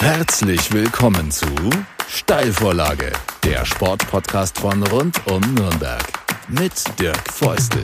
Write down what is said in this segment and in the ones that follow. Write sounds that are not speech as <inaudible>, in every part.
Herzlich willkommen zu Steilvorlage, der Sportpodcast von rund um Nürnberg mit Dirk Feustel.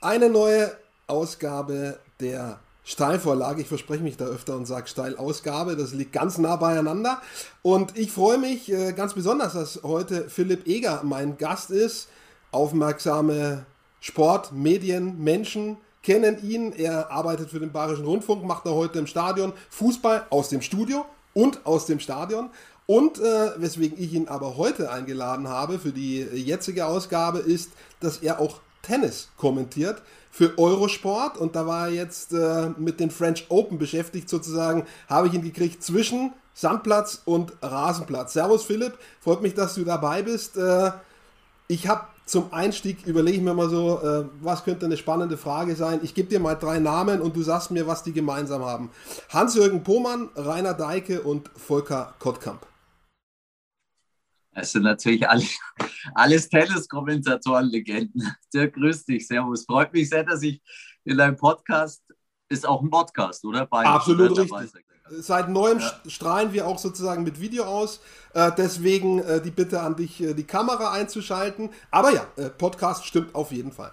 Eine neue Ausgabe der Steilvorlage. Ich verspreche mich da öfter und sage Steilausgabe. Das liegt ganz nah beieinander. Und ich freue mich äh, ganz besonders, dass heute Philipp Eger mein Gast ist. Aufmerksame Sport, Medien, Menschen kennen ihn. Er arbeitet für den Bayerischen Rundfunk, macht er heute im Stadion Fußball aus dem Studio und aus dem Stadion. Und äh, weswegen ich ihn aber heute eingeladen habe für die jetzige Ausgabe ist, dass er auch Tennis kommentiert für Eurosport und da war er jetzt äh, mit den French Open beschäftigt sozusagen, habe ich ihn gekriegt zwischen Sandplatz und Rasenplatz. Servus Philipp, freut mich, dass du dabei bist. Äh, ich habe zum Einstieg, überlege ich mir mal so, äh, was könnte eine spannende Frage sein. Ich gebe dir mal drei Namen und du sagst mir, was die gemeinsam haben. Hans-Jürgen Pohmann, Rainer Deike und Volker Kottkamp. Es sind natürlich alle, <laughs> alles Tennis-Kommentatoren-Legenden. Dirk, grüß dich, servus. Freut mich sehr, dass ich in deinem Podcast, ist auch ein Podcast, oder? Beide Absolut richtig. Seit neuem ja. strahlen wir auch sozusagen mit Video aus. Äh, deswegen äh, die Bitte an dich, äh, die Kamera einzuschalten. Aber ja, äh, Podcast stimmt auf jeden Fall.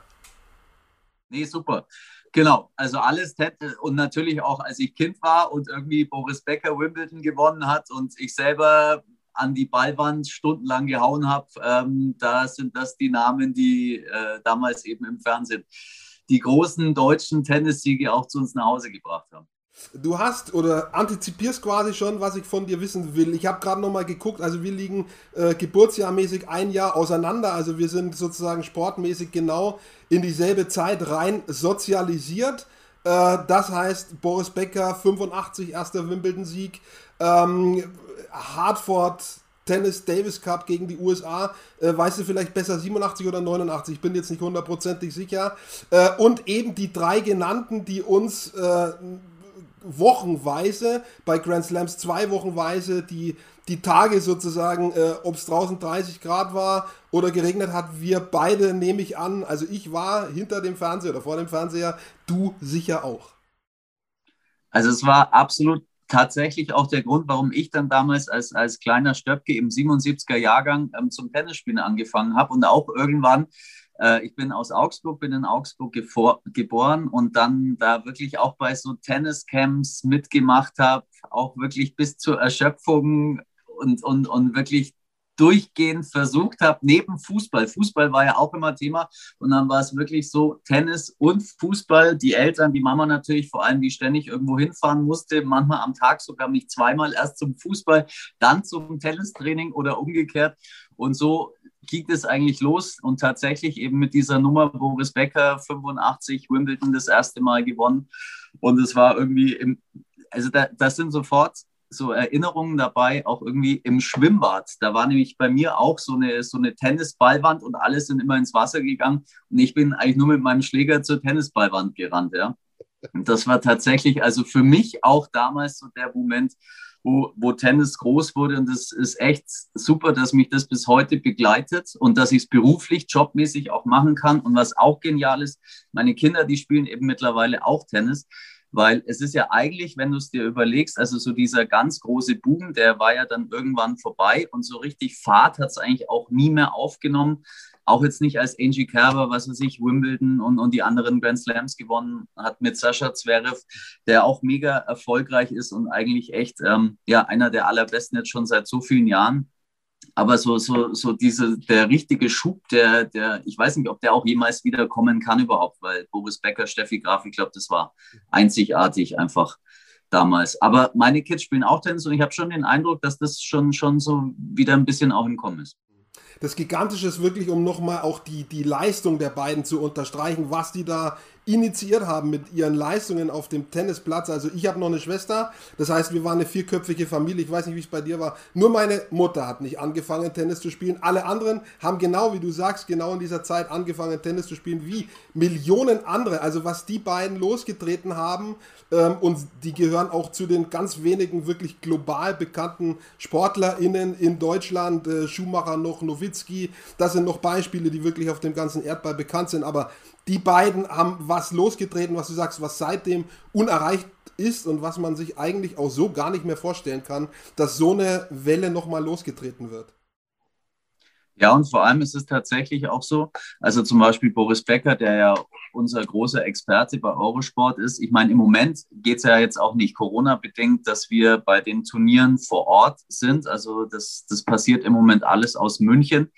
Nee, super. Genau, also alles und natürlich auch, als ich Kind war und irgendwie Boris Becker Wimbledon gewonnen hat und ich selber an die Ballwand stundenlang gehauen habe, ähm, da sind das die Namen, die äh, damals eben im Fernsehen die großen deutschen Tennissiege auch zu uns nach Hause gebracht haben. Du hast oder antizipierst quasi schon, was ich von dir wissen will. Ich habe gerade nochmal geguckt, also wir liegen äh, geburtsjahrmäßig ein Jahr auseinander, also wir sind sozusagen sportmäßig genau in dieselbe Zeit rein sozialisiert. Äh, das heißt, Boris Becker, 85, erster Wimbledon-Sieg, ähm, Hartford Tennis Davis Cup gegen die USA, äh, weißt du vielleicht besser 87 oder 89, ich bin jetzt nicht hundertprozentig sicher. Äh, und eben die drei genannten, die uns äh, wochenweise, bei Grand Slams zwei wochenweise, die, die Tage sozusagen, äh, ob es draußen 30 Grad war oder geregnet hat, wir beide nehme ich an, also ich war hinter dem Fernseher oder vor dem Fernseher, du sicher auch. Also es war absolut tatsächlich auch der Grund, warum ich dann damals als, als kleiner Stöpke im 77er Jahrgang ähm, zum Tennisspielen angefangen habe und auch irgendwann, äh, ich bin aus Augsburg, bin in Augsburg geboren und dann da wirklich auch bei so Tenniscamps mitgemacht habe, auch wirklich bis zur Erschöpfung und, und, und wirklich durchgehend versucht habe, neben Fußball, Fußball war ja auch immer Thema, und dann war es wirklich so Tennis und Fußball, die Eltern, die Mama natürlich vor allem, die ständig irgendwo hinfahren musste, manchmal am Tag sogar mich zweimal erst zum Fußball, dann zum Tennistraining oder umgekehrt. Und so ging es eigentlich los und tatsächlich eben mit dieser Nummer Boris Becker 85 Wimbledon das erste Mal gewonnen. Und es war irgendwie, im, also da, das sind sofort so Erinnerungen dabei, auch irgendwie im Schwimmbad. Da war nämlich bei mir auch so eine, so eine Tennisballwand und alle sind immer ins Wasser gegangen. Und ich bin eigentlich nur mit meinem Schläger zur Tennisballwand gerannt, ja. Und das war tatsächlich, also für mich auch damals so der Moment, wo, wo Tennis groß wurde. Und das ist echt super, dass mich das bis heute begleitet und dass ich es beruflich, jobmäßig auch machen kann. Und was auch genial ist, meine Kinder, die spielen eben mittlerweile auch Tennis. Weil es ist ja eigentlich, wenn du es dir überlegst, also so dieser ganz große Boom, der war ja dann irgendwann vorbei und so richtig Fahrt hat es eigentlich auch nie mehr aufgenommen. Auch jetzt nicht als Angie Kerber, was weiß ich, Wimbledon und, und die anderen Grand Slams gewonnen hat mit Sascha Zverev, der auch mega erfolgreich ist und eigentlich echt ähm, ja, einer der allerbesten jetzt schon seit so vielen Jahren aber so, so, so diese, der richtige Schub, der, der, ich weiß nicht, ob der auch jemals wiederkommen kann überhaupt, weil Boris Becker, Steffi Graf, ich glaube, das war einzigartig einfach damals. Aber meine Kids spielen auch Tennis und ich habe schon den Eindruck, dass das schon, schon so wieder ein bisschen auch im Kommen ist. Das Gigantische ist wirklich, um nochmal auch die, die Leistung der beiden zu unterstreichen, was die da initiiert haben mit ihren Leistungen auf dem Tennisplatz. Also ich habe noch eine Schwester, das heißt, wir waren eine vierköpfige Familie. Ich weiß nicht, wie es bei dir war. Nur meine Mutter hat nicht angefangen, Tennis zu spielen. Alle anderen haben genau, wie du sagst, genau in dieser Zeit angefangen, Tennis zu spielen, wie Millionen andere. Also was die beiden losgetreten haben, ähm, und die gehören auch zu den ganz wenigen wirklich global bekannten SportlerInnen in Deutschland. Äh, Schumacher noch, Nowitzki, das sind noch Beispiele, die wirklich auf dem ganzen Erdball bekannt sind. Aber die beiden haben was losgetreten, was du sagst, was seitdem unerreicht ist und was man sich eigentlich auch so gar nicht mehr vorstellen kann, dass so eine Welle nochmal losgetreten wird. Ja, und vor allem ist es tatsächlich auch so, also zum Beispiel Boris Becker, der ja unser großer Experte bei Eurosport ist. Ich meine, im Moment geht es ja jetzt auch nicht Corona-bedingt, dass wir bei den Turnieren vor Ort sind. Also das, das passiert im Moment alles aus München.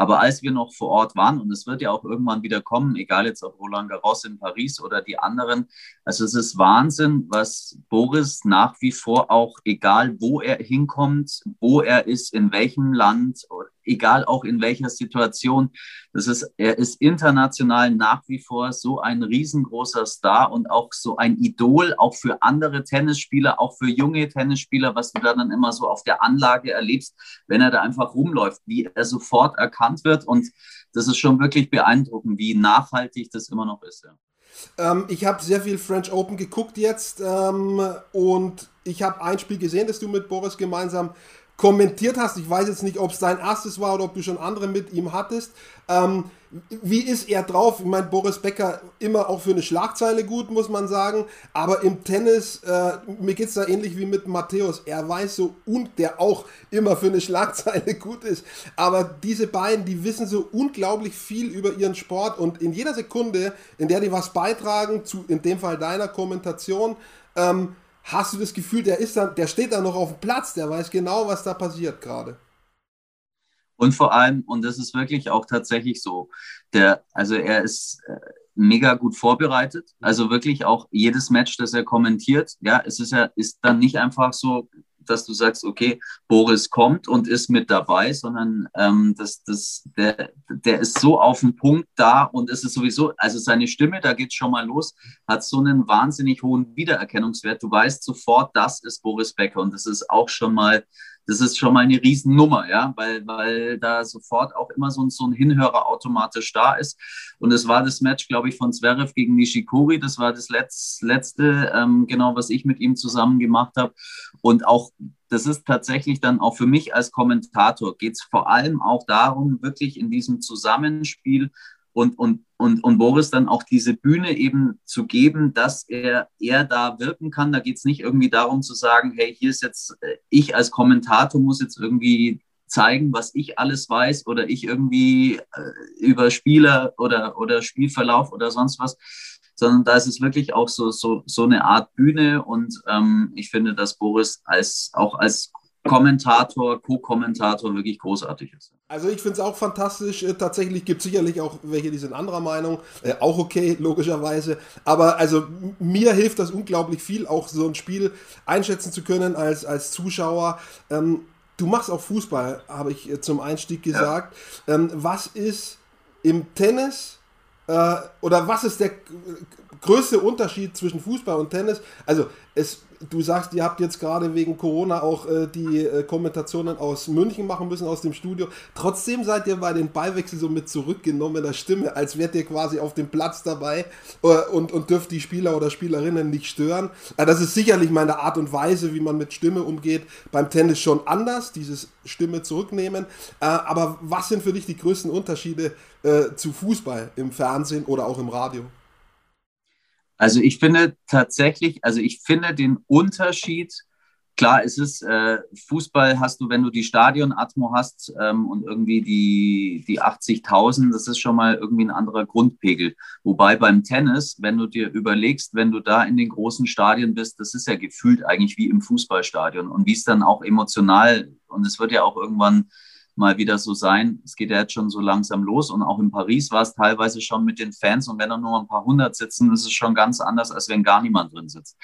Aber als wir noch vor Ort waren, und es wird ja auch irgendwann wieder kommen, egal jetzt ob Roland Garros in Paris oder die anderen, also es ist Wahnsinn, was Boris nach wie vor auch, egal wo er hinkommt, wo er ist, in welchem Land, egal auch in welcher Situation. Das ist, er ist international nach wie vor so ein riesengroßer Star und auch so ein Idol, auch für andere Tennisspieler, auch für junge Tennisspieler, was du da dann immer so auf der Anlage erlebst, wenn er da einfach rumläuft, wie er sofort erkannt wird. Und das ist schon wirklich beeindruckend, wie nachhaltig das immer noch ist. Ja. Ähm, ich habe sehr viel French Open geguckt jetzt ähm, und ich habe ein Spiel gesehen, das du mit Boris gemeinsam kommentiert hast. Ich weiß jetzt nicht, ob es dein erstes war oder ob du schon andere mit ihm hattest. Ähm, wie ist er drauf? Ich meine, Boris Becker immer auch für eine Schlagzeile gut, muss man sagen. Aber im Tennis, äh, mir geht es da ähnlich wie mit Matthäus. Er weiß so und der auch immer für eine Schlagzeile gut ist. Aber diese beiden, die wissen so unglaublich viel über ihren Sport und in jeder Sekunde, in der die was beitragen, zu in dem Fall deiner Kommentation, ähm, hast du das Gefühl, der ist dann, der steht da noch auf dem Platz, der weiß genau, was da passiert gerade. Und vor allem, und das ist wirklich auch tatsächlich so, der, also er ist äh, mega gut vorbereitet. Also wirklich auch jedes Match, das er kommentiert, ja, es ist ja, ist dann nicht einfach so, dass du sagst, okay, Boris kommt und ist mit dabei, sondern ähm, das, das, der, der ist so auf den Punkt da und es ist sowieso, also seine Stimme, da geht es schon mal los, hat so einen wahnsinnig hohen Wiedererkennungswert. Du weißt sofort, das ist Boris Becker und das ist auch schon mal das ist schon mal eine Riesennummer, ja, weil, weil da sofort auch immer so ein, so ein Hinhörer automatisch da ist. Und es war das Match, glaube ich, von Zverev gegen Nishikori. Das war das Letz, letzte, ähm, genau, was ich mit ihm zusammen gemacht habe. Und auch das ist tatsächlich dann auch für mich als Kommentator geht es vor allem auch darum, wirklich in diesem Zusammenspiel und, und, und, und Boris dann auch diese Bühne eben zu geben, dass er, er da wirken kann. Da geht es nicht irgendwie darum zu sagen, hey, hier ist jetzt, äh, ich als Kommentator muss jetzt irgendwie zeigen, was ich alles weiß oder ich irgendwie äh, über Spieler oder, oder Spielverlauf oder sonst was, sondern da ist es wirklich auch so, so, so eine Art Bühne und ähm, ich finde, dass Boris als, auch als Kommentator, Co-Kommentator wirklich großartig ist. Also ich finde es auch fantastisch. Äh, tatsächlich gibt es sicherlich auch welche, die sind anderer Meinung. Äh, auch okay, logischerweise. Aber also mir hilft das unglaublich viel, auch so ein Spiel einschätzen zu können als, als Zuschauer. Ähm, du machst auch Fußball, habe ich äh, zum Einstieg gesagt. Ja. Ähm, was ist im Tennis äh, oder was ist der größte Unterschied zwischen Fußball und Tennis? Also es du sagst, ihr habt jetzt gerade wegen Corona auch äh, die äh, Kommentationen aus München machen müssen, aus dem Studio. Trotzdem seid ihr bei den Beiwechsel so mit zurückgenommener Stimme, als wärt ihr quasi auf dem Platz dabei äh, und, und dürft die Spieler oder Spielerinnen nicht stören. Äh, das ist sicherlich meine Art und Weise, wie man mit Stimme umgeht. Beim Tennis schon anders, dieses Stimme zurücknehmen. Äh, aber was sind für dich die größten Unterschiede äh, zu Fußball im Fernsehen oder auch im Radio? Also ich finde tatsächlich, also ich finde den Unterschied, klar, es ist äh, Fußball hast du, wenn du die Stadionatmo hast ähm, und irgendwie die, die 80.000, das ist schon mal irgendwie ein anderer Grundpegel. Wobei beim Tennis, wenn du dir überlegst, wenn du da in den großen Stadien bist, das ist ja gefühlt eigentlich wie im Fußballstadion und wie es dann auch emotional und es wird ja auch irgendwann mal wieder so sein. Es geht ja jetzt schon so langsam los und auch in Paris war es teilweise schon mit den Fans und wenn da nur ein paar hundert sitzen, ist es schon ganz anders, als wenn gar niemand drin sitzt.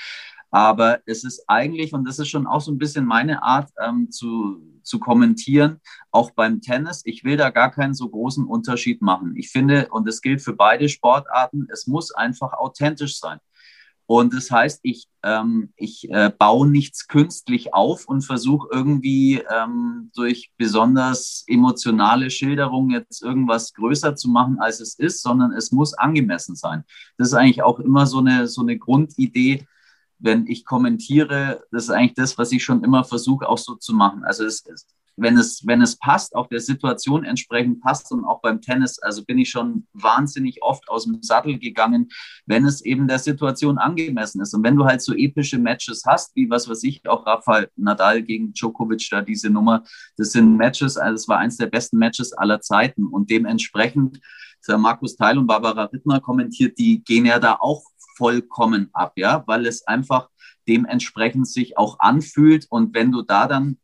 Aber es ist eigentlich, und das ist schon auch so ein bisschen meine Art ähm, zu, zu kommentieren, auch beim Tennis, ich will da gar keinen so großen Unterschied machen. Ich finde, und das gilt für beide Sportarten, es muss einfach authentisch sein. Und das heißt, ich, ähm, ich äh, baue nichts künstlich auf und versuche irgendwie ähm, durch besonders emotionale Schilderungen jetzt irgendwas größer zu machen, als es ist, sondern es muss angemessen sein. Das ist eigentlich auch immer so eine, so eine Grundidee, wenn ich kommentiere. Das ist eigentlich das, was ich schon immer versuche, auch so zu machen. Also es, wenn es, wenn es passt, auch der Situation entsprechend passt und auch beim Tennis, also bin ich schon wahnsinnig oft aus dem Sattel gegangen, wenn es eben der Situation angemessen ist. Und wenn du halt so epische Matches hast, wie was weiß ich, auch Rafael Nadal gegen Djokovic da diese Nummer, das sind Matches, also es war eins der besten Matches aller Zeiten und dementsprechend, Markus Teil und Barbara Rittner kommentiert, die gehen ja da auch vollkommen ab, ja, weil es einfach dementsprechend sich auch anfühlt und wenn du da dann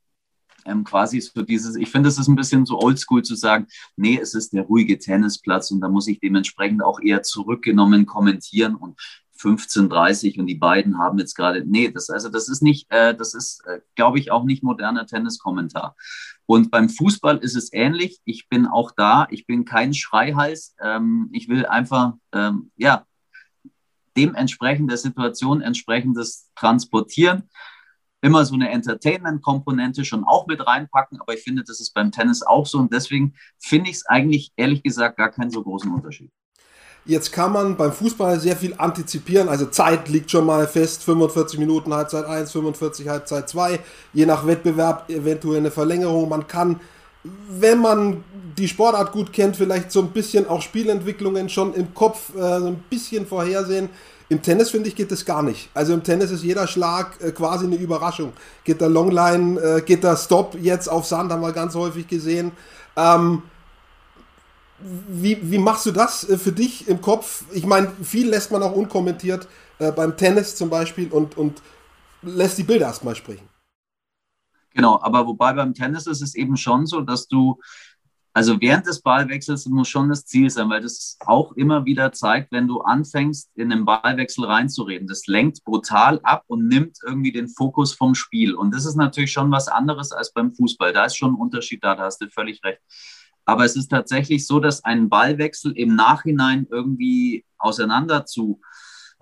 ähm, quasi so dieses, ich finde, es ist ein bisschen so oldschool zu sagen, nee, es ist der ruhige Tennisplatz und da muss ich dementsprechend auch eher zurückgenommen kommentieren und 15:30 und die beiden haben jetzt gerade, nee, das, also das ist nicht, äh, das ist, äh, glaube ich, auch nicht moderner Tenniskommentar. Und beim Fußball ist es ähnlich. Ich bin auch da, ich bin kein Schreihals. Ähm, ich will einfach, ähm, ja, dementsprechend der Situation entsprechendes transportieren immer so eine Entertainment-Komponente schon auch mit reinpacken, aber ich finde, das ist beim Tennis auch so und deswegen finde ich es eigentlich ehrlich gesagt gar keinen so großen Unterschied. Jetzt kann man beim Fußball sehr viel antizipieren, also Zeit liegt schon mal fest, 45 Minuten Halbzeit 1, 45 Halbzeit 2, je nach Wettbewerb eventuell eine Verlängerung. Man kann, wenn man die Sportart gut kennt, vielleicht so ein bisschen auch Spielentwicklungen schon im Kopf äh, so ein bisschen vorhersehen. Im Tennis, finde ich, geht das gar nicht. Also im Tennis ist jeder Schlag äh, quasi eine Überraschung. Geht der Longline, äh, geht der Stop jetzt auf Sand, haben wir ganz häufig gesehen. Ähm, wie, wie machst du das äh, für dich im Kopf? Ich meine, viel lässt man auch unkommentiert äh, beim Tennis zum Beispiel und, und lässt die Bilder erstmal sprechen. Genau, aber wobei beim Tennis ist es eben schon so, dass du also während des Ballwechsels muss schon das Ziel sein, weil das auch immer wieder zeigt, wenn du anfängst, in den Ballwechsel reinzureden, das lenkt brutal ab und nimmt irgendwie den Fokus vom Spiel. Und das ist natürlich schon was anderes als beim Fußball. Da ist schon ein Unterschied da, da hast du völlig recht. Aber es ist tatsächlich so, dass ein Ballwechsel im Nachhinein irgendwie auseinander zu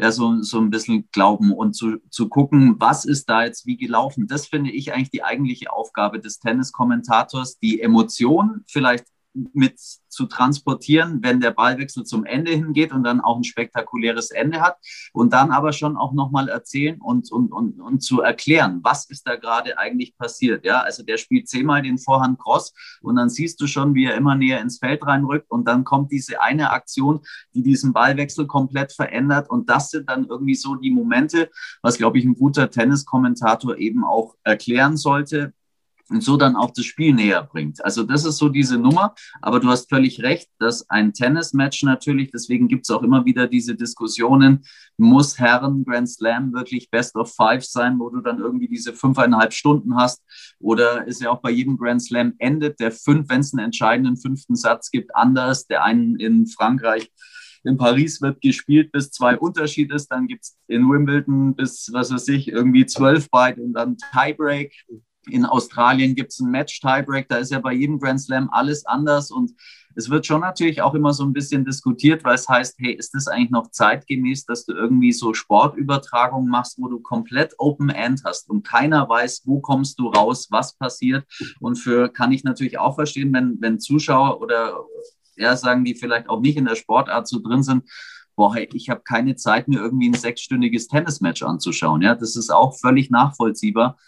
ja, so, so ein bisschen glauben und zu, zu gucken, was ist da jetzt wie gelaufen. Das finde ich eigentlich die eigentliche Aufgabe des Tenniskommentators, die Emotion vielleicht mit zu transportieren, wenn der Ballwechsel zum Ende hingeht und dann auch ein spektakuläres Ende hat und dann aber schon auch nochmal erzählen und, und, und, und zu erklären, was ist da gerade eigentlich passiert. Ja, also der spielt zehnmal den Vorhand Cross und dann siehst du schon, wie er immer näher ins Feld reinrückt und dann kommt diese eine Aktion, die diesen Ballwechsel komplett verändert und das sind dann irgendwie so die Momente, was glaube ich ein guter Tenniskommentator eben auch erklären sollte, und so dann auch das Spiel näher bringt. Also das ist so diese Nummer. Aber du hast völlig recht, dass ein Tennismatch natürlich, deswegen gibt es auch immer wieder diese Diskussionen, muss Herren Grand Slam wirklich Best of Five sein, wo du dann irgendwie diese fünfeinhalb Stunden hast? Oder ist ja auch bei jedem Grand Slam endet der fünf, wenn es einen entscheidenden fünften Satz gibt, anders. Der einen in Frankreich in Paris wird gespielt, bis zwei Unterschied ist. Dann gibt es in Wimbledon bis, was weiß ich, irgendwie zwölf beide und dann Tiebreak. In Australien gibt es ein Match-Tiebreak, da ist ja bei jedem Grand Slam alles anders und es wird schon natürlich auch immer so ein bisschen diskutiert, weil es heißt, hey, ist das eigentlich noch zeitgemäß, dass du irgendwie so Sportübertragungen machst, wo du komplett Open End hast und keiner weiß, wo kommst du raus, was passiert. Und für kann ich natürlich auch verstehen, wenn, wenn Zuschauer oder ja, sagen die vielleicht auch nicht in der Sportart so drin sind, boah, hey, ich habe keine Zeit, mir irgendwie ein sechsstündiges Tennismatch anzuschauen. Ja, das ist auch völlig nachvollziehbar.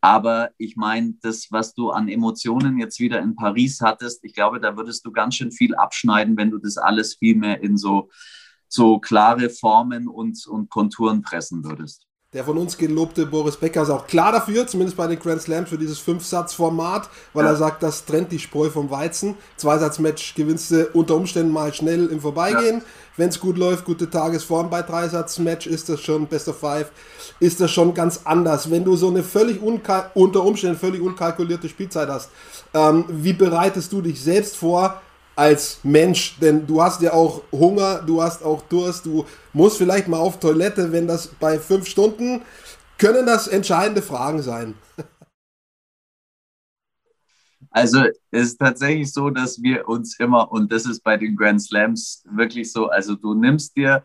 Aber ich meine, das, was du an Emotionen jetzt wieder in Paris hattest, ich glaube, da würdest du ganz schön viel abschneiden, wenn du das alles viel mehr in so, so klare Formen und, und Konturen pressen würdest. Der von uns gelobte Boris Becker ist auch klar dafür, zumindest bei den Grand Slams, für dieses Fünfsatz-Format, weil ja. er sagt, das trennt die Spreu vom Weizen. Zweisatz-Match gewinnst du unter Umständen mal schnell im Vorbeigehen. Ja. Wenn es gut läuft, gute Tagesform. Bei Dreisatz-Match ist das schon, Best of Five, ist das schon ganz anders. Wenn du so eine völlig unter Umständen völlig unkalkulierte Spielzeit hast, ähm, wie bereitest du dich selbst vor, als Mensch, denn du hast ja auch Hunger, du hast auch Durst, du musst vielleicht mal auf Toilette, wenn das bei fünf Stunden können das entscheidende Fragen sein. Also es ist tatsächlich so, dass wir uns immer, und das ist bei den Grand Slams wirklich so, also du nimmst dir,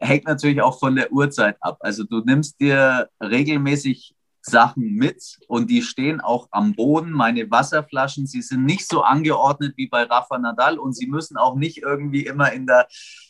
hängt natürlich auch von der Uhrzeit ab, also du nimmst dir regelmäßig Sachen mit und die stehen auch am Boden. Meine Wasserflaschen, sie sind nicht so angeordnet wie bei Rafa Nadal und sie müssen auch nicht irgendwie immer in der,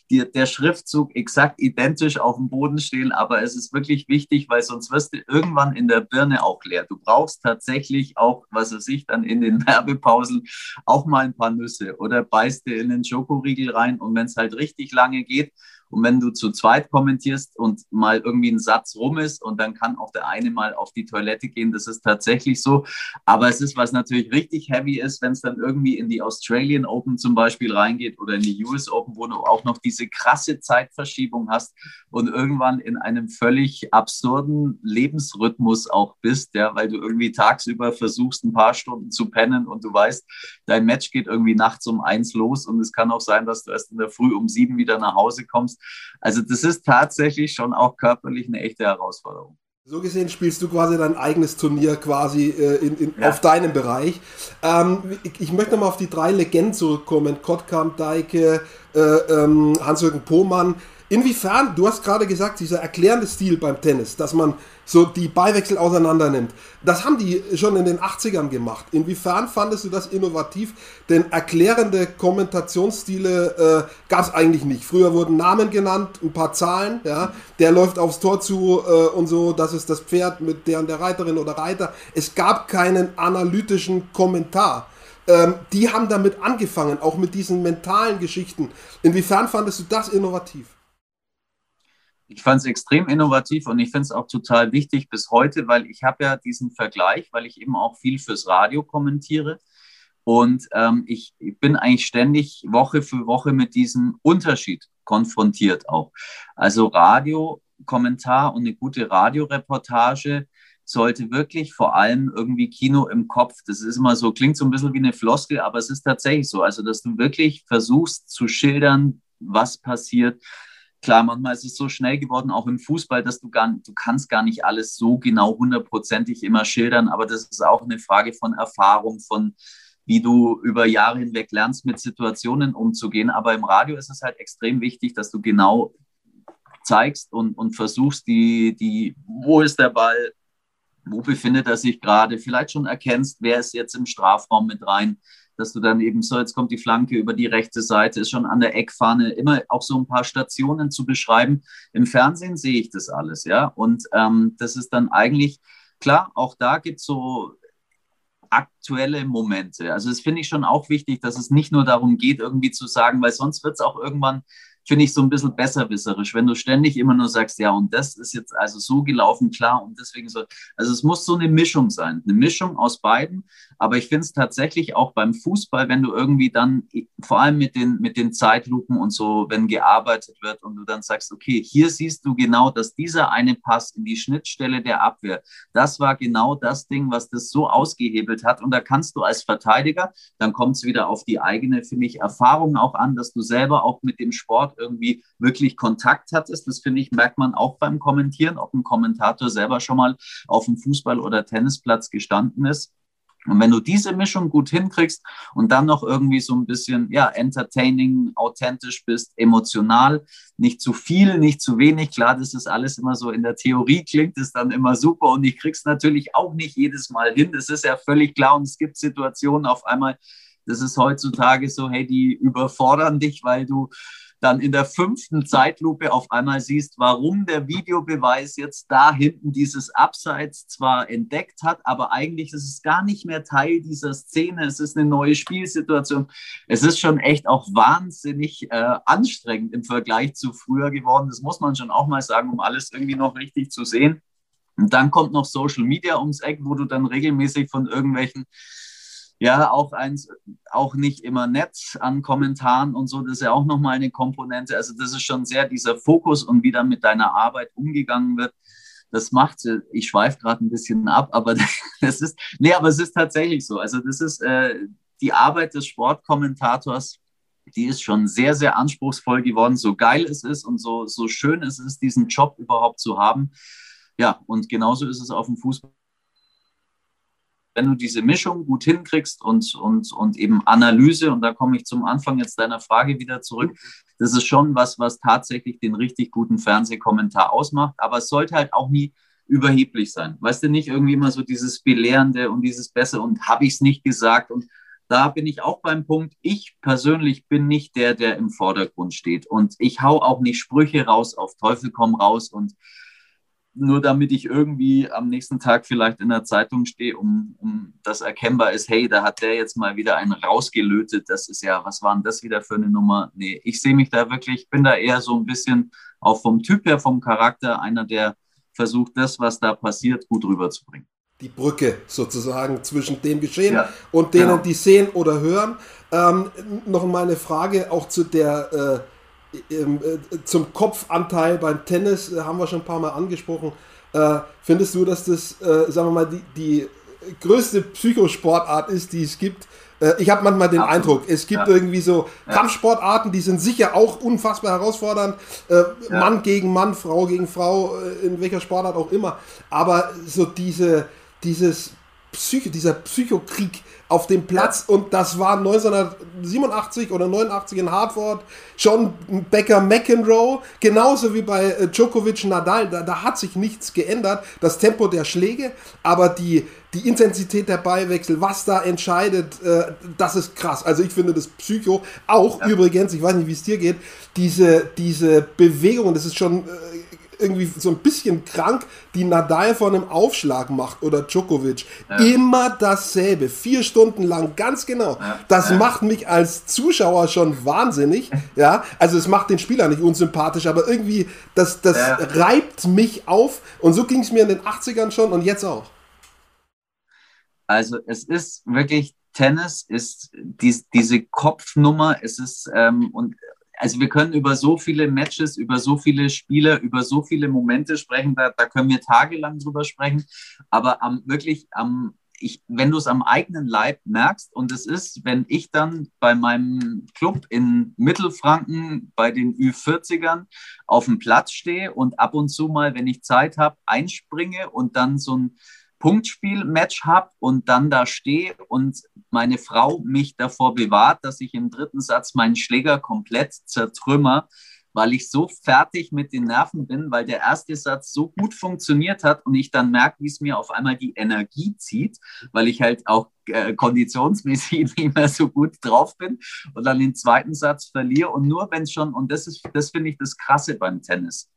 die, der Schriftzug exakt identisch auf dem Boden stehen. Aber es ist wirklich wichtig, weil sonst wirst du irgendwann in der Birne auch leer. Du brauchst tatsächlich auch, was er sich dann in den <laughs> Werbepausen auch mal ein paar Nüsse oder beißt dir in den Schokoriegel rein und wenn es halt richtig lange geht, und wenn du zu zweit kommentierst und mal irgendwie ein Satz rum ist und dann kann auch der eine mal auf die Toilette gehen, das ist tatsächlich so. Aber es ist, was natürlich richtig heavy ist, wenn es dann irgendwie in die Australian Open zum Beispiel reingeht oder in die US Open, wo du auch noch diese krasse Zeitverschiebung hast und irgendwann in einem völlig absurden Lebensrhythmus auch bist, ja, weil du irgendwie tagsüber versuchst, ein paar Stunden zu pennen und du weißt, dein Match geht irgendwie nachts um eins los und es kann auch sein, dass du erst in der Früh um sieben wieder nach Hause kommst also das ist tatsächlich schon auch körperlich eine echte Herausforderung. So gesehen spielst du quasi dein eigenes Turnier quasi äh, in, in, ja. auf deinem Bereich. Ähm, ich, ich, möchte nochmal auf die drei Legenden zurückkommen. Kottkamp, Deike, äh, ähm, Hans-Jürgen Pohmann. Inwiefern, du hast gerade gesagt, dieser erklärende Stil beim Tennis, dass man so die Beiwechsel auseinander nimmt, das haben die schon in den 80ern gemacht. Inwiefern fandest du das innovativ? Denn erklärende Kommentationsstile äh, gab es eigentlich nicht. Früher wurden Namen genannt, ein paar Zahlen, ja, der läuft aufs Tor zu äh, und so, das ist das Pferd mit der und der Reiterin oder Reiter. Es gab keinen analytischen Kommentar ähm, die haben damit angefangen, auch mit diesen mentalen Geschichten. Inwiefern fandest du das innovativ? Ich fand es extrem innovativ und ich finde es auch total wichtig bis heute, weil ich habe ja diesen Vergleich, weil ich eben auch viel fürs Radio kommentiere. Und ähm, ich, ich bin eigentlich ständig Woche für Woche mit diesem Unterschied konfrontiert auch. Also Radiokommentar und eine gute Radioreportage sollte wirklich vor allem irgendwie Kino im Kopf, das ist immer so, klingt so ein bisschen wie eine Floskel, aber es ist tatsächlich so. Also, dass du wirklich versuchst zu schildern, was passiert, klar, manchmal ist es so schnell geworden, auch im Fußball, dass du gar, du kannst gar nicht alles so genau hundertprozentig immer schildern, aber das ist auch eine Frage von Erfahrung, von wie du über Jahre hinweg lernst, mit Situationen umzugehen. Aber im Radio ist es halt extrem wichtig, dass du genau zeigst und, und versuchst, die, die, wo ist der Ball, wo befindet er sich gerade, vielleicht schon erkennst, wer ist jetzt im Strafraum mit rein, dass du dann eben so, jetzt kommt die Flanke über die rechte Seite, ist schon an der Eckfahne, immer auch so ein paar Stationen zu beschreiben. Im Fernsehen sehe ich das alles, ja. Und ähm, das ist dann eigentlich, klar, auch da gibt es so aktuelle Momente. Also das finde ich schon auch wichtig, dass es nicht nur darum geht, irgendwie zu sagen, weil sonst wird es auch irgendwann finde ich so ein bisschen besserwisserisch, wenn du ständig immer nur sagst, ja, und das ist jetzt also so gelaufen, klar, und deswegen so. Also es muss so eine Mischung sein, eine Mischung aus beiden. Aber ich finde es tatsächlich auch beim Fußball, wenn du irgendwie dann, vor allem mit den, mit den Zeitlupen und so, wenn gearbeitet wird und du dann sagst, okay, hier siehst du genau, dass dieser eine Pass in die Schnittstelle der Abwehr, das war genau das Ding, was das so ausgehebelt hat. Und da kannst du als Verteidiger, dann kommt es wieder auf die eigene, finde ich, Erfahrung auch an, dass du selber auch mit dem Sport irgendwie wirklich Kontakt hattest. Das finde ich, merkt man auch beim Kommentieren, ob ein Kommentator selber schon mal auf dem Fußball- oder Tennisplatz gestanden ist. Und wenn du diese Mischung gut hinkriegst und dann noch irgendwie so ein bisschen, ja, entertaining, authentisch bist, emotional, nicht zu viel, nicht zu wenig, klar, das ist alles immer so in der Theorie klingt es dann immer super und ich krieg's natürlich auch nicht jedes Mal hin. Das ist ja völlig klar und es gibt Situationen auf einmal, das ist heutzutage so, hey, die überfordern dich, weil du dann in der fünften Zeitlupe auf einmal siehst, warum der Videobeweis jetzt da hinten dieses Abseits zwar entdeckt hat, aber eigentlich ist es gar nicht mehr Teil dieser Szene. Es ist eine neue Spielsituation. Es ist schon echt auch wahnsinnig äh, anstrengend im Vergleich zu früher geworden. Das muss man schon auch mal sagen, um alles irgendwie noch richtig zu sehen. Und dann kommt noch Social Media ums Eck, wo du dann regelmäßig von irgendwelchen ja, auch eins, auch nicht immer nett an Kommentaren und so, das ist ja auch nochmal eine Komponente. Also das ist schon sehr dieser Fokus und wie dann mit deiner Arbeit umgegangen wird. Das macht, ich schweife gerade ein bisschen ab, aber <laughs> das ist, nee, aber es ist tatsächlich so. Also das ist äh, die Arbeit des Sportkommentators, die ist schon sehr, sehr anspruchsvoll geworden, so geil es ist und so, so schön es ist, diesen Job überhaupt zu haben ja, und genauso ist es auf dem Fußball. Wenn du diese Mischung gut hinkriegst und, und, und eben Analyse, und da komme ich zum Anfang jetzt deiner Frage wieder zurück, das ist schon was, was tatsächlich den richtig guten Fernsehkommentar ausmacht. Aber es sollte halt auch nie überheblich sein. Weißt du, nicht irgendwie immer so dieses Belehrende und dieses Besser und habe ich es nicht gesagt und da bin ich auch beim Punkt, ich persönlich bin nicht der, der im Vordergrund steht. Und ich hau auch nicht Sprüche raus auf Teufel komm raus und nur damit ich irgendwie am nächsten Tag vielleicht in der Zeitung stehe, um, um das erkennbar ist, hey, da hat der jetzt mal wieder einen rausgelötet. Das ist ja, was war denn das wieder für eine Nummer? Nee, ich sehe mich da wirklich, bin da eher so ein bisschen auch vom Typ her, vom Charakter, einer, der versucht, das, was da passiert, gut rüberzubringen die Brücke sozusagen zwischen dem Geschehen ja. und denen, ja. die sehen oder hören. Ähm, noch mal eine Frage auch zu der äh, äh, zum Kopfanteil beim Tennis äh, haben wir schon ein paar Mal angesprochen. Äh, findest du, dass das, äh, sagen wir mal, die, die größte Psychosportart ist, die es gibt? Äh, ich habe manchmal den Absolut. Eindruck, es gibt ja. irgendwie so ja. Kampfsportarten, die sind sicher auch unfassbar herausfordernd. Äh, ja. Mann gegen Mann, Frau gegen Frau, in welcher Sportart auch immer. Aber so diese, dieses Psycho, dieser Psychokrieg auf dem Platz und das war 1987 oder 89 in Hartford John Becker McEnroe, genauso wie bei äh, Djokovic Nadal, da, da, hat sich nichts geändert, das Tempo der Schläge, aber die, die Intensität der Ballwechsel, was da entscheidet, äh, das ist krass. Also ich finde das Psycho auch ja. übrigens, ich weiß nicht, wie es dir geht, diese, diese Bewegung, das ist schon äh, irgendwie so ein bisschen krank, die Nadal von einem Aufschlag macht oder Djokovic. Ja. Immer dasselbe, vier Stunden lang, ganz genau. Ja. Das ja. macht mich als Zuschauer schon wahnsinnig. <laughs> Ja, also es macht den Spieler nicht unsympathisch, aber irgendwie, das, das reibt mich auf. Und so ging es mir in den 80ern schon und jetzt auch. Also es ist wirklich Tennis ist die, diese Kopfnummer, es ist ähm, und also wir können über so viele Matches, über so viele Spieler, über so viele Momente sprechen, da, da können wir tagelang drüber sprechen. Aber am wirklich am ich, wenn du es am eigenen Leib merkst, und es ist, wenn ich dann bei meinem Club in Mittelfranken bei den Ü40ern auf dem Platz stehe und ab und zu mal, wenn ich Zeit habe, einspringe und dann so ein Punktspiel-Match habe und dann da stehe und meine Frau mich davor bewahrt, dass ich im dritten Satz meinen Schläger komplett zertrümmer, weil ich so fertig mit den Nerven bin, weil der erste Satz so gut funktioniert hat und ich dann merke, wie es mir auf einmal die Energie zieht, weil ich halt auch äh, konditionsmäßig <laughs> nicht mehr so gut drauf bin und dann den zweiten Satz verliere. Und nur wenn es schon, und das ist, das finde ich das Krasse beim Tennis,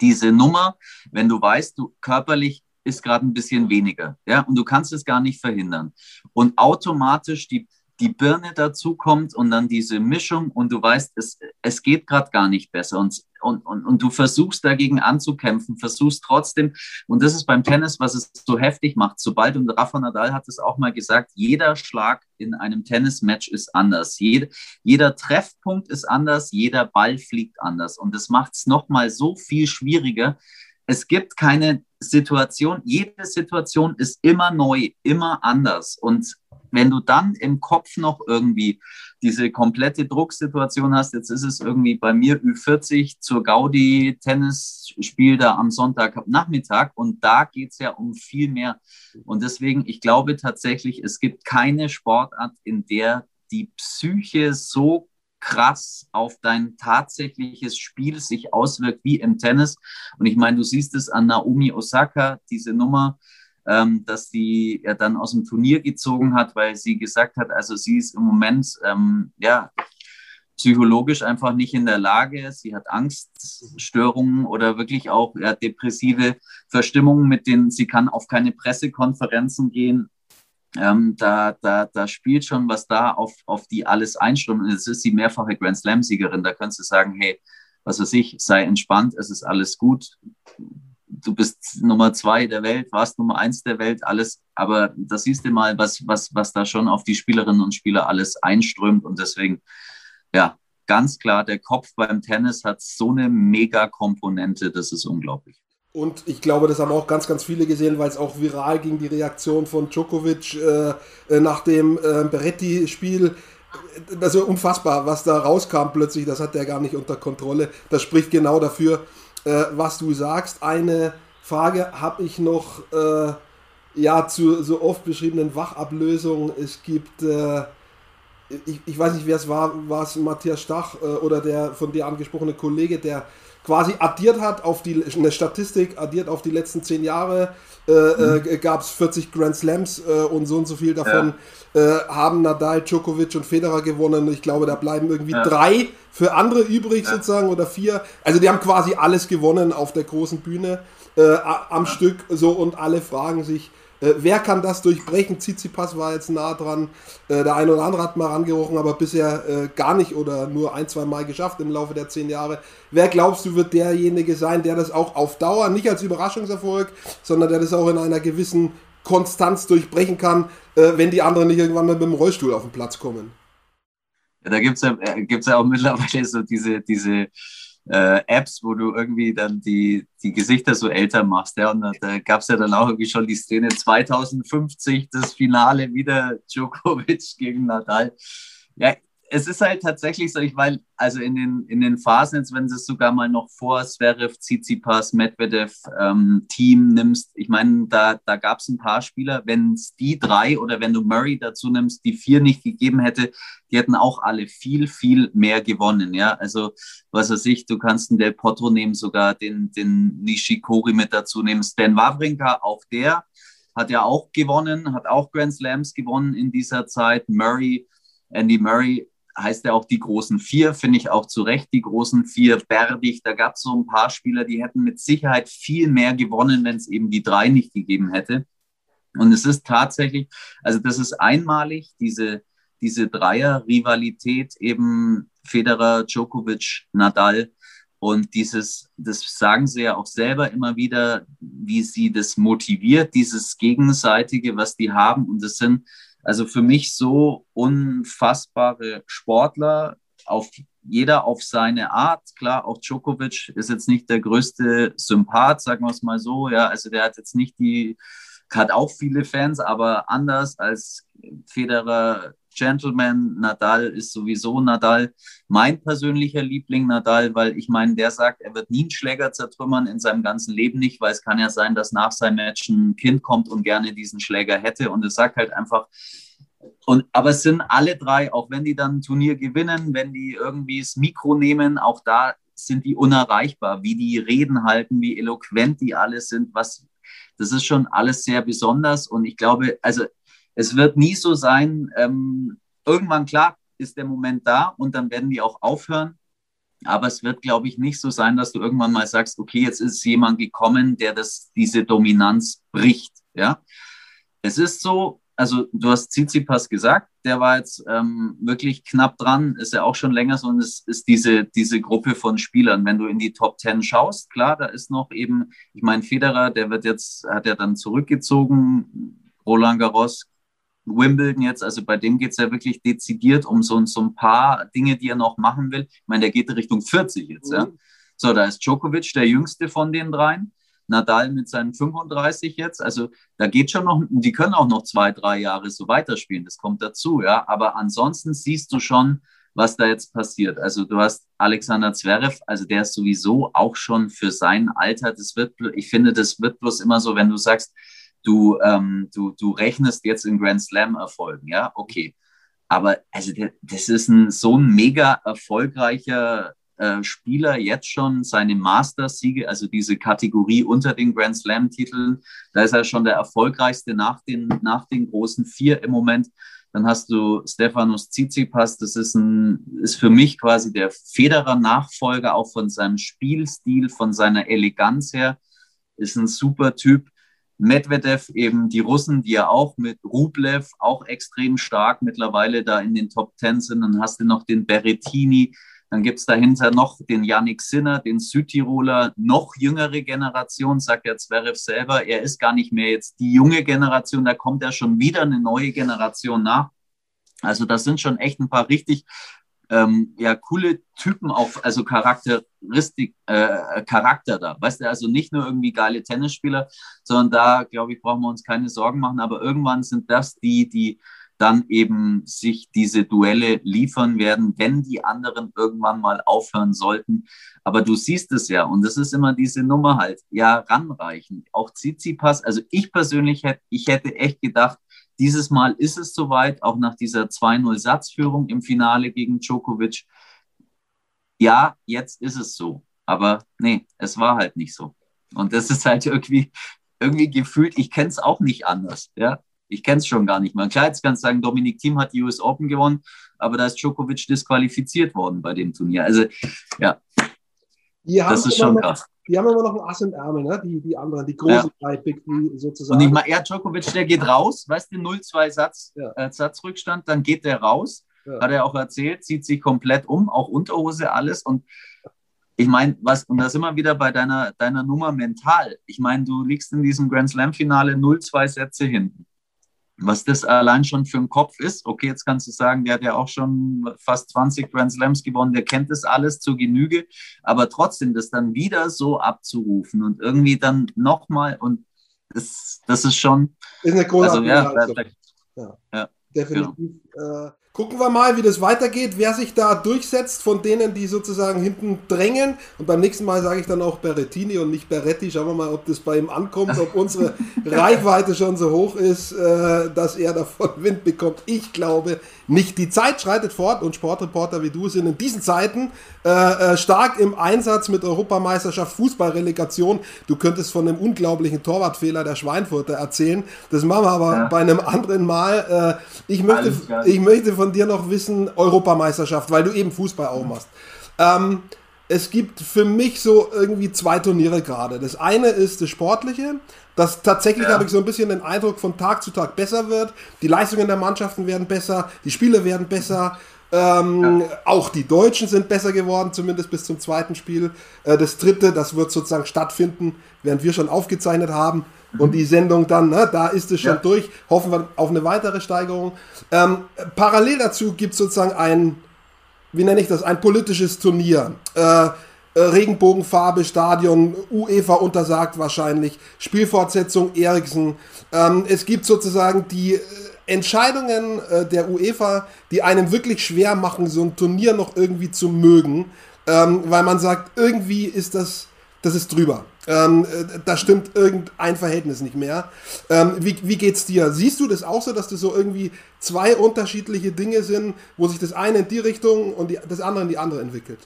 diese Nummer, wenn du weißt, du körperlich ist gerade ein bisschen weniger. Ja, und du kannst es gar nicht verhindern. Und automatisch die, die Birne dazu kommt und dann diese Mischung und du weißt, es, es geht gerade gar nicht besser. Und, und, und, und du versuchst dagegen anzukämpfen, versuchst trotzdem, und das ist beim Tennis, was es so heftig macht, sobald, und Rafa Nadal hat es auch mal gesagt, jeder Schlag in einem Tennismatch ist anders. Jed, jeder Treffpunkt ist anders, jeder Ball fliegt anders. Und das macht es nochmal so viel schwieriger. Es gibt keine Situation, jede Situation ist immer neu, immer anders. Und wenn du dann im Kopf noch irgendwie diese komplette Drucksituation hast, jetzt ist es irgendwie bei mir Ü40 zur Gaudi Tennisspiel da am Sonntagnachmittag und da geht es ja um viel mehr. Und deswegen, ich glaube tatsächlich, es gibt keine Sportart, in der die Psyche so krass auf dein tatsächliches Spiel sich auswirkt wie im Tennis. Und ich meine, du siehst es an Naomi Osaka, diese Nummer, ähm, dass sie ja dann aus dem Turnier gezogen hat, weil sie gesagt hat, also sie ist im Moment ähm, ja psychologisch einfach nicht in der Lage. Sie hat Angststörungen oder wirklich auch ja, depressive Verstimmungen, mit denen sie kann auf keine Pressekonferenzen gehen. Ähm, da, da, da spielt schon was da, auf, auf die alles einströmt. es ist die mehrfache Grand Slam-Siegerin. Da kannst du sagen, hey, was weiß ich, sei entspannt, es ist alles gut. Du bist Nummer zwei der Welt, warst Nummer eins der Welt, alles. Aber da siehst du mal, was, was, was da schon auf die Spielerinnen und Spieler alles einströmt. Und deswegen, ja, ganz klar, der Kopf beim Tennis hat so eine Mega-Komponente, das ist unglaublich. Und ich glaube, das haben auch ganz, ganz viele gesehen, weil es auch viral ging, die Reaktion von Djokovic äh, äh nach dem äh, Beretti-Spiel. Das ist unfassbar, was da rauskam plötzlich. Das hat er gar nicht unter Kontrolle. Das spricht genau dafür, äh, was du sagst. Eine Frage habe ich noch äh, ja zu so oft beschriebenen Wachablösungen. Es gibt, äh, ich, ich, weiß nicht, wer es war, war es Matthias Stach oder der von dir angesprochene Kollege, der quasi addiert hat auf die eine Statistik, addiert auf die letzten zehn Jahre, äh, mhm. äh, gab es 40 Grand Slams äh, und so und so viel davon ja. äh, haben Nadal, Djokovic und Federer gewonnen. Ich glaube, da bleiben irgendwie ja. drei für andere übrig ja. sozusagen oder vier. Also die haben quasi alles gewonnen auf der großen Bühne äh, am Stück so und alle fragen sich, äh, wer kann das durchbrechen? Tsitsipas war jetzt nah dran. Äh, der eine oder andere hat mal rangerochen, aber bisher äh, gar nicht oder nur ein, zwei Mal geschafft im Laufe der zehn Jahre. Wer glaubst du, wird derjenige sein, der das auch auf Dauer, nicht als Überraschungserfolg, sondern der das auch in einer gewissen Konstanz durchbrechen kann, äh, wenn die anderen nicht irgendwann mal mit dem Rollstuhl auf den Platz kommen? Ja, da gibt es ja, äh, gibt's ja auch mittlerweile so diese, diese äh, Apps, wo du irgendwie dann die, die Gesichter so älter machst. Ja? Und da gab es ja dann auch irgendwie schon die Szene 2050, das Finale wieder Djokovic gegen Nadal. Ja, es ist halt tatsächlich so, ich meine, also in den, in den Phasen, jetzt wenn du es sogar mal noch vor Zverev, Tsitsipas, Medvedev ähm, Team nimmst, ich meine, da, da gab es ein paar Spieler, wenn es die drei oder wenn du Murray dazu nimmst, die vier nicht gegeben hätte, die hätten auch alle viel, viel mehr gewonnen, ja, also was weiß ich, du kannst einen Del Potro nehmen, sogar den, den Nishikori mit dazu nehmen, Stan Wawrinka, auch der hat ja auch gewonnen, hat auch Grand Slams gewonnen in dieser Zeit, Murray, Andy Murray heißt ja auch die großen vier, finde ich auch zu Recht die großen vier. Berdig, da gab es so ein paar Spieler, die hätten mit Sicherheit viel mehr gewonnen, wenn es eben die drei nicht gegeben hätte. Und es ist tatsächlich, also das ist einmalig, diese, diese Dreier-Rivalität eben Federer, Djokovic, Nadal. Und dieses, das sagen sie ja auch selber immer wieder, wie sie das motiviert, dieses Gegenseitige, was die haben. Und das sind also für mich so unfassbare Sportler, auf jeder auf seine Art. Klar, auch Djokovic ist jetzt nicht der größte Sympath, sagen wir es mal so. Ja, also der hat jetzt nicht die, hat auch viele Fans, aber anders als Federer, Gentleman, Nadal ist sowieso Nadal mein persönlicher Liebling Nadal, weil ich meine, der sagt, er wird nie einen Schläger zertrümmern in seinem ganzen Leben nicht, weil es kann ja sein, dass nach seinem Match ein Kind kommt und gerne diesen Schläger hätte. Und es sagt halt einfach, und, aber es sind alle drei, auch wenn die dann ein Turnier gewinnen, wenn die irgendwie das Mikro nehmen, auch da sind die unerreichbar, wie die Reden halten, wie eloquent die alle sind, was, das ist schon alles sehr besonders. Und ich glaube, also es wird nie so sein, ähm, irgendwann klar ist der Moment da und dann werden die auch aufhören. Aber es wird, glaube ich, nicht so sein, dass du irgendwann mal sagst, okay, jetzt ist jemand gekommen, der das, diese Dominanz bricht. Ja, es ist so, also du hast Tsitsipas gesagt, der war jetzt ähm, wirklich knapp dran, ist ja auch schon länger so und es ist diese, diese Gruppe von Spielern. Wenn du in die Top Ten schaust, klar, da ist noch eben, ich meine, Federer, der wird jetzt, hat ja dann zurückgezogen, Roland Garros Wimbledon jetzt, also bei dem geht es ja wirklich dezidiert um so, so ein paar Dinge, die er noch machen will. Ich meine, der geht Richtung 40 jetzt, mhm. ja. So, da ist Djokovic der jüngste von den dreien. Nadal mit seinen 35 jetzt. Also da geht schon noch, die können auch noch zwei, drei Jahre so weiterspielen. Das kommt dazu, ja. Aber ansonsten siehst du schon, was da jetzt passiert. Also du hast Alexander Zverev, also der ist sowieso auch schon für sein Alter, das wird, ich finde, das wird bloß immer so, wenn du sagst, du, ähm, du, du rechnest jetzt in Grand Slam-Erfolgen, ja, okay. Aber also das ist ein, so ein mega erfolgreicher äh, Spieler jetzt schon seine Masters-Siege, also diese Kategorie unter den Grand Slam-Titeln, da ist er schon der erfolgreichste nach den, nach den großen vier im Moment. Dann hast du Stefanos Tsitsipas, das ist, ein, ist für mich quasi der Federer-Nachfolger, auch von seinem Spielstil, von seiner Eleganz her, ist ein super Typ. Medvedev eben die Russen, die ja auch mit Rublev auch extrem stark mittlerweile da in den Top Ten sind. Dann hast du noch den Berrettini, dann gibt es dahinter noch den Yannick Sinner, den Südtiroler, noch jüngere Generation, sagt ja Zverev selber. Er ist gar nicht mehr jetzt die junge Generation, da kommt ja schon wieder eine neue Generation nach. Also das sind schon echt ein paar richtig ähm, ja, coole Typen auf, also Charakteristik, äh, Charakter da. Weißt du, also nicht nur irgendwie geile Tennisspieler, sondern da, glaube ich, brauchen wir uns keine Sorgen machen. Aber irgendwann sind das die, die, dann eben sich diese Duelle liefern werden, wenn die anderen irgendwann mal aufhören sollten. Aber du siehst es ja, und das ist immer diese Nummer halt, ja, ranreichen. Auch Tsitsipas, also ich persönlich hätte, ich hätte echt gedacht, dieses Mal ist es soweit, auch nach dieser 2-0-Satzführung im Finale gegen Djokovic. Ja, jetzt ist es so. Aber nee, es war halt nicht so. Und das ist halt irgendwie, irgendwie gefühlt, ich kenne es auch nicht anders. Ja? Ich kenne es schon gar nicht mehr. Klar, jetzt kannst du sagen, Dominik Thiem hat die US Open gewonnen, aber da ist Djokovic disqualifiziert worden bei dem Turnier. Also, ja, die das ist schon noch, krass. Die haben immer noch ein Ass im Ärmel, ne? die, die anderen, die großen ja. drei Big Three sozusagen. Und ich meine, er Djokovic, der geht raus, weißt du, 0-2 Satz, ja. äh, Satzrückstand, dann geht der raus, ja. hat er auch erzählt, zieht sich komplett um, auch Unterhose, alles und ich meine, was, und da sind wir wieder bei deiner, deiner Nummer mental. Ich meine, du liegst in diesem Grand Slam-Finale 0-2 Sätze hinten. Was das allein schon für ein Kopf ist, okay, jetzt kannst du sagen, der hat ja auch schon fast 20 Grand Slams gewonnen, der kennt das alles zur Genüge, aber trotzdem das dann wieder so abzurufen und irgendwie dann nochmal und das, das ist schon. Ist eine große also, ja, ja, ja, definitiv. Genau. Äh, Gucken wir mal, wie das weitergeht, wer sich da durchsetzt von denen, die sozusagen hinten drängen. Und beim nächsten Mal sage ich dann auch Berrettini und nicht Berretti. Schauen wir mal, ob das bei ihm ankommt, ob unsere <laughs> Reichweite schon so hoch ist, äh, dass er davon <laughs> Wind bekommt. Ich glaube nicht. Die Zeit schreitet fort und Sportreporter wie du sind in diesen Zeiten äh, äh, stark im Einsatz mit Europameisterschaft, Fußballrelegation. Du könntest von einem unglaublichen Torwartfehler der Schweinfurter erzählen. Das machen wir aber ja. bei einem anderen Mal. Ich, möchte, ich möchte von dir noch wissen, Europameisterschaft, weil du eben Fußball auch machst. Ähm, es gibt für mich so irgendwie zwei Turniere gerade. Das eine ist das Sportliche, das tatsächlich ja. habe ich so ein bisschen den Eindruck, von Tag zu Tag besser wird. Die Leistungen der Mannschaften werden besser, die Spiele werden besser. Ähm, ja. Auch die Deutschen sind besser geworden, zumindest bis zum zweiten Spiel. Äh, das dritte, das wird sozusagen stattfinden, während wir schon aufgezeichnet haben. Und die Sendung dann, ne, da ist es schon ja. durch. Hoffen wir auf eine weitere Steigerung. Ähm, parallel dazu gibt es sozusagen ein, wie nenne ich das, ein politisches Turnier. Äh, äh, Regenbogenfarbe, Stadion, UEFA untersagt wahrscheinlich, Spielfortsetzung Eriksen. Ähm, es gibt sozusagen die äh, Entscheidungen äh, der UEFA, die einem wirklich schwer machen, so ein Turnier noch irgendwie zu mögen, ähm, weil man sagt, irgendwie ist das, das ist drüber. Ähm, äh, da stimmt irgendein Verhältnis nicht mehr. Ähm, wie, wie geht's dir? Siehst du das auch so, dass das so irgendwie zwei unterschiedliche Dinge sind, wo sich das eine in die Richtung und die, das andere in die andere entwickelt?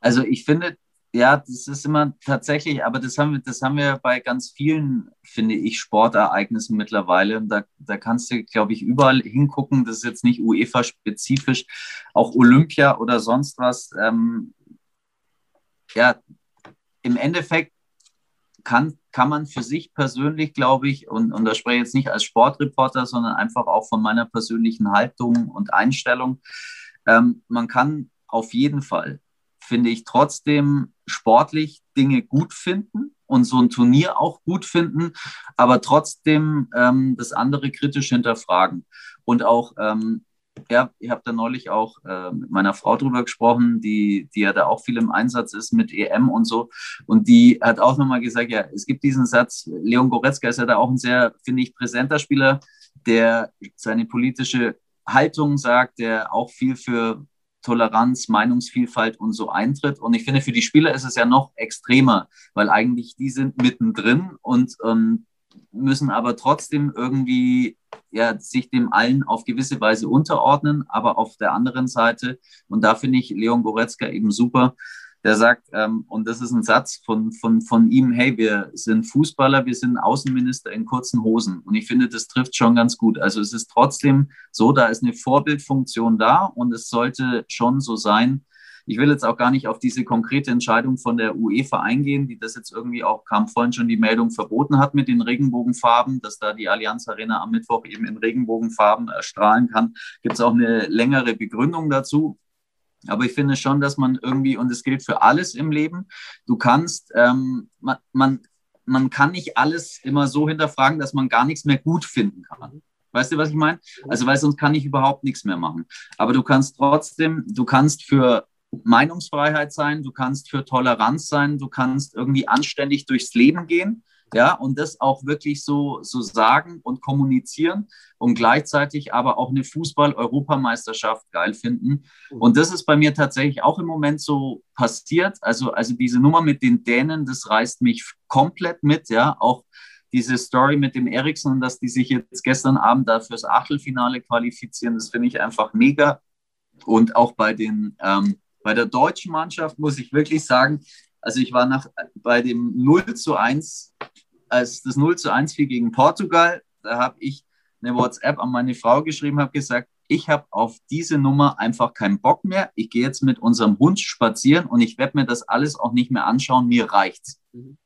Also ich finde, ja, das ist immer tatsächlich, aber das haben wir, das haben wir bei ganz vielen, finde ich, Sportereignissen mittlerweile. Und da, da kannst du, glaube ich, überall hingucken. Das ist jetzt nicht UEFA-spezifisch, auch Olympia oder sonst was. Ähm, ja, im Endeffekt kann, kann man für sich persönlich, glaube ich, und, und da spreche ich jetzt nicht als Sportreporter, sondern einfach auch von meiner persönlichen Haltung und Einstellung, ähm, man kann auf jeden Fall finde ich, trotzdem sportlich Dinge gut finden und so ein Turnier auch gut finden, aber trotzdem ähm, das andere kritisch hinterfragen. Und auch, ähm, ja, ich habe da neulich auch äh, mit meiner Frau drüber gesprochen, die, die ja da auch viel im Einsatz ist mit EM und so. Und die hat auch nochmal gesagt, ja, es gibt diesen Satz, Leon Goretzka ist ja da auch ein sehr, finde ich, präsenter Spieler, der seine politische Haltung sagt, der auch viel für Toleranz, Meinungsvielfalt und so eintritt. Und ich finde, für die Spieler ist es ja noch extremer, weil eigentlich die sind mittendrin und ähm, müssen aber trotzdem irgendwie ja, sich dem allen auf gewisse Weise unterordnen. Aber auf der anderen Seite, und da finde ich Leon Goretzka eben super, der sagt, ähm, und das ist ein Satz von, von, von ihm, hey, wir sind Fußballer, wir sind Außenminister in kurzen Hosen. Und ich finde, das trifft schon ganz gut. Also es ist trotzdem so, da ist eine Vorbildfunktion da und es sollte schon so sein. Ich will jetzt auch gar nicht auf diese konkrete Entscheidung von der UEFA eingehen, die das jetzt irgendwie auch, kam vorhin schon die Meldung, verboten hat mit den Regenbogenfarben, dass da die Allianz Arena am Mittwoch eben in Regenbogenfarben erstrahlen kann. Gibt es auch eine längere Begründung dazu. Aber ich finde schon, dass man irgendwie, und es gilt für alles im Leben, du kannst, ähm, man, man, man kann nicht alles immer so hinterfragen, dass man gar nichts mehr gut finden kann. Weißt du, was ich meine? Also, weil sonst kann ich überhaupt nichts mehr machen. Aber du kannst trotzdem, du kannst für Meinungsfreiheit sein, du kannst für Toleranz sein, du kannst irgendwie anständig durchs Leben gehen. ja, und das auch wirklich so, so sagen und kommunizieren und gleichzeitig aber auch eine Fußball-Europameisterschaft geil finden. Mhm. Und das ist bei mir tatsächlich auch im Moment so passiert. Also, also diese Nummer mit den Dänen, das reißt mich komplett mit, ja, auch diese Story mit dem Eriksen dass die sich jetzt gestern Abend da fürs Achtelfinale qualifizieren, das finde ich einfach mega. Und auch bei den, ähm, bei der deutschen Mannschaft muss ich wirklich sagen, also ich war nach, bei dem 0 zu 1, als das 0 zu 1 fiel gegen Portugal, da habe ich eine WhatsApp an meine Frau geschrieben, habe gesagt, ich habe auf diese Nummer einfach keinen Bock mehr. Ich gehe jetzt mit unserem Hund spazieren und ich werde mir das alles auch nicht mehr anschauen. Mir reicht's. Mhm.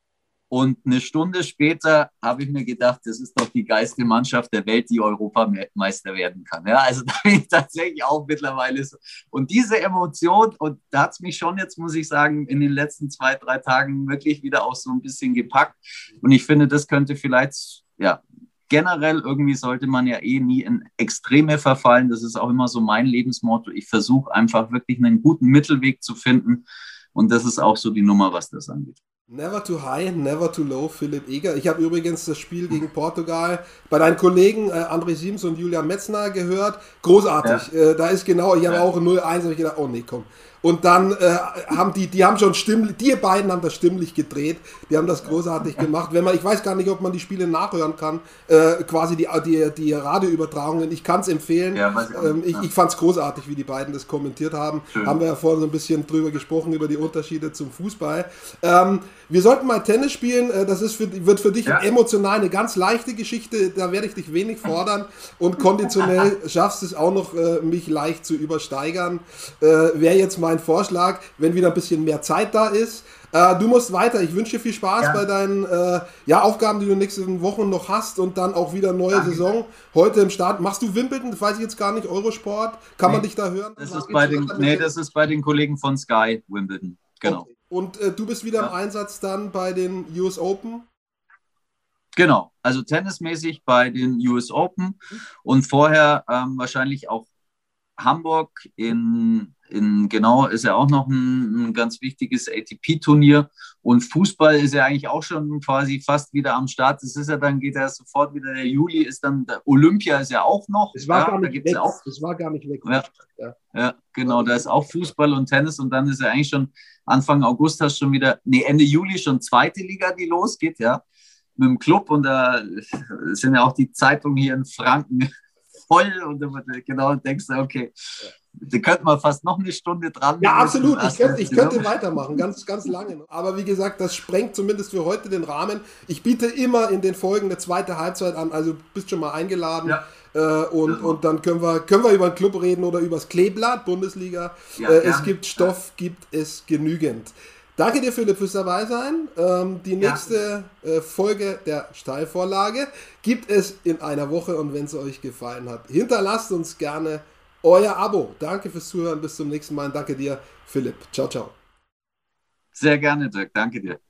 Und eine Stunde später habe ich mir gedacht, das ist doch die geilste Mannschaft der Welt, die Europameister werden kann. Ja, also <laughs> da bin ich tatsächlich auch mittlerweile so. Und diese Emotion, und da hat es mich schon jetzt, muss ich sagen, in den letzten zwei, drei Tagen wirklich wieder auch so ein bisschen gepackt. Und ich finde, das könnte vielleicht, ja, generell irgendwie sollte man ja eh nie in Extreme verfallen. Das ist auch immer so mein Lebensmotto. Ich versuche einfach wirklich einen guten Mittelweg zu finden. Und das ist auch so die Nummer, was das angeht. Never too high, never too low, Philipp Eger. Ich habe übrigens das Spiel gegen Portugal bei deinen Kollegen äh, André Siems und Julian Metzner gehört. Großartig. Ja. Äh, da ist genau, ich habe ja. auch 0-1, habe ich gedacht, oh nee, komm. Und dann äh, haben die, die haben schon stimmlich, die beiden haben das stimmlich gedreht, die haben das großartig gemacht. Wenn man, ich weiß gar nicht, ob man die Spiele nachhören kann, äh, quasi die, die, die Radioübertragungen. Ich kann es empfehlen. Ja, ähm, ich ich fand es großartig, wie die beiden das kommentiert haben. Schön. Haben wir ja vorhin so ein bisschen drüber gesprochen, über die Unterschiede zum Fußball. Ähm, wir sollten mal Tennis spielen. Äh, das ist für, wird für dich ja. emotional eine ganz leichte Geschichte. Da werde ich dich wenig fordern. Und konditionell <laughs> schaffst du es auch noch, äh, mich leicht zu übersteigern. Äh, Wäre jetzt mein Vorschlag, wenn wieder ein bisschen mehr Zeit da ist. Äh, du musst weiter. Ich wünsche dir viel Spaß ja. bei deinen äh, ja, Aufgaben, die du in den nächsten Wochen noch hast und dann auch wieder neue Danke. Saison. Heute im Start. Machst du Wimbledon? Das weiß ich jetzt gar nicht. Eurosport. Kann nee. man dich da hören? Das ist, bei den, nee, das ist bei den Kollegen von Sky Wimbledon. Genau. Okay. Und äh, du bist wieder ja. im Einsatz dann bei den US Open? Genau, also tennismäßig bei den US Open und vorher ähm, wahrscheinlich auch Hamburg in in genau ist ja auch noch ein, ein ganz wichtiges ATP-Turnier und Fußball ist ja eigentlich auch schon quasi fast wieder am Start. Das ist ja dann geht ja sofort wieder der Juli ist dann der Olympia ist ja auch noch. Das war ja, gar nicht weg. Ja auch, das war gar nicht weg. Ja, ja. ja, genau. Da ist auch Fußball und Tennis und dann ist ja eigentlich schon Anfang August hast schon wieder, nee Ende Juli schon zweite Liga, die losgeht, ja mit dem Club und da sind ja auch die Zeitungen hier in Franken voll und du genau denkst, okay, da könnte man fast noch eine Stunde dran. Ja, absolut. Ich könnte, ich könnte weitermachen, ganz, ganz lange. Aber wie gesagt, das sprengt zumindest für heute den Rahmen. Ich biete immer in den Folgen eine zweite Halbzeit an, also bist schon mal eingeladen. Ja. Äh, und, und dann können wir, können wir über den Club reden oder über das Kleeblatt, Bundesliga. Ja, äh, es gibt Stoff, gibt es genügend. Danke dir, Philipp, fürs dabei sein. Ähm, die nächste ja. äh, Folge der Steilvorlage gibt es in einer Woche und wenn es euch gefallen hat, hinterlasst uns gerne euer Abo. Danke fürs Zuhören. Bis zum nächsten Mal. Danke dir, Philipp. Ciao, ciao. Sehr gerne, Dirk. Danke dir.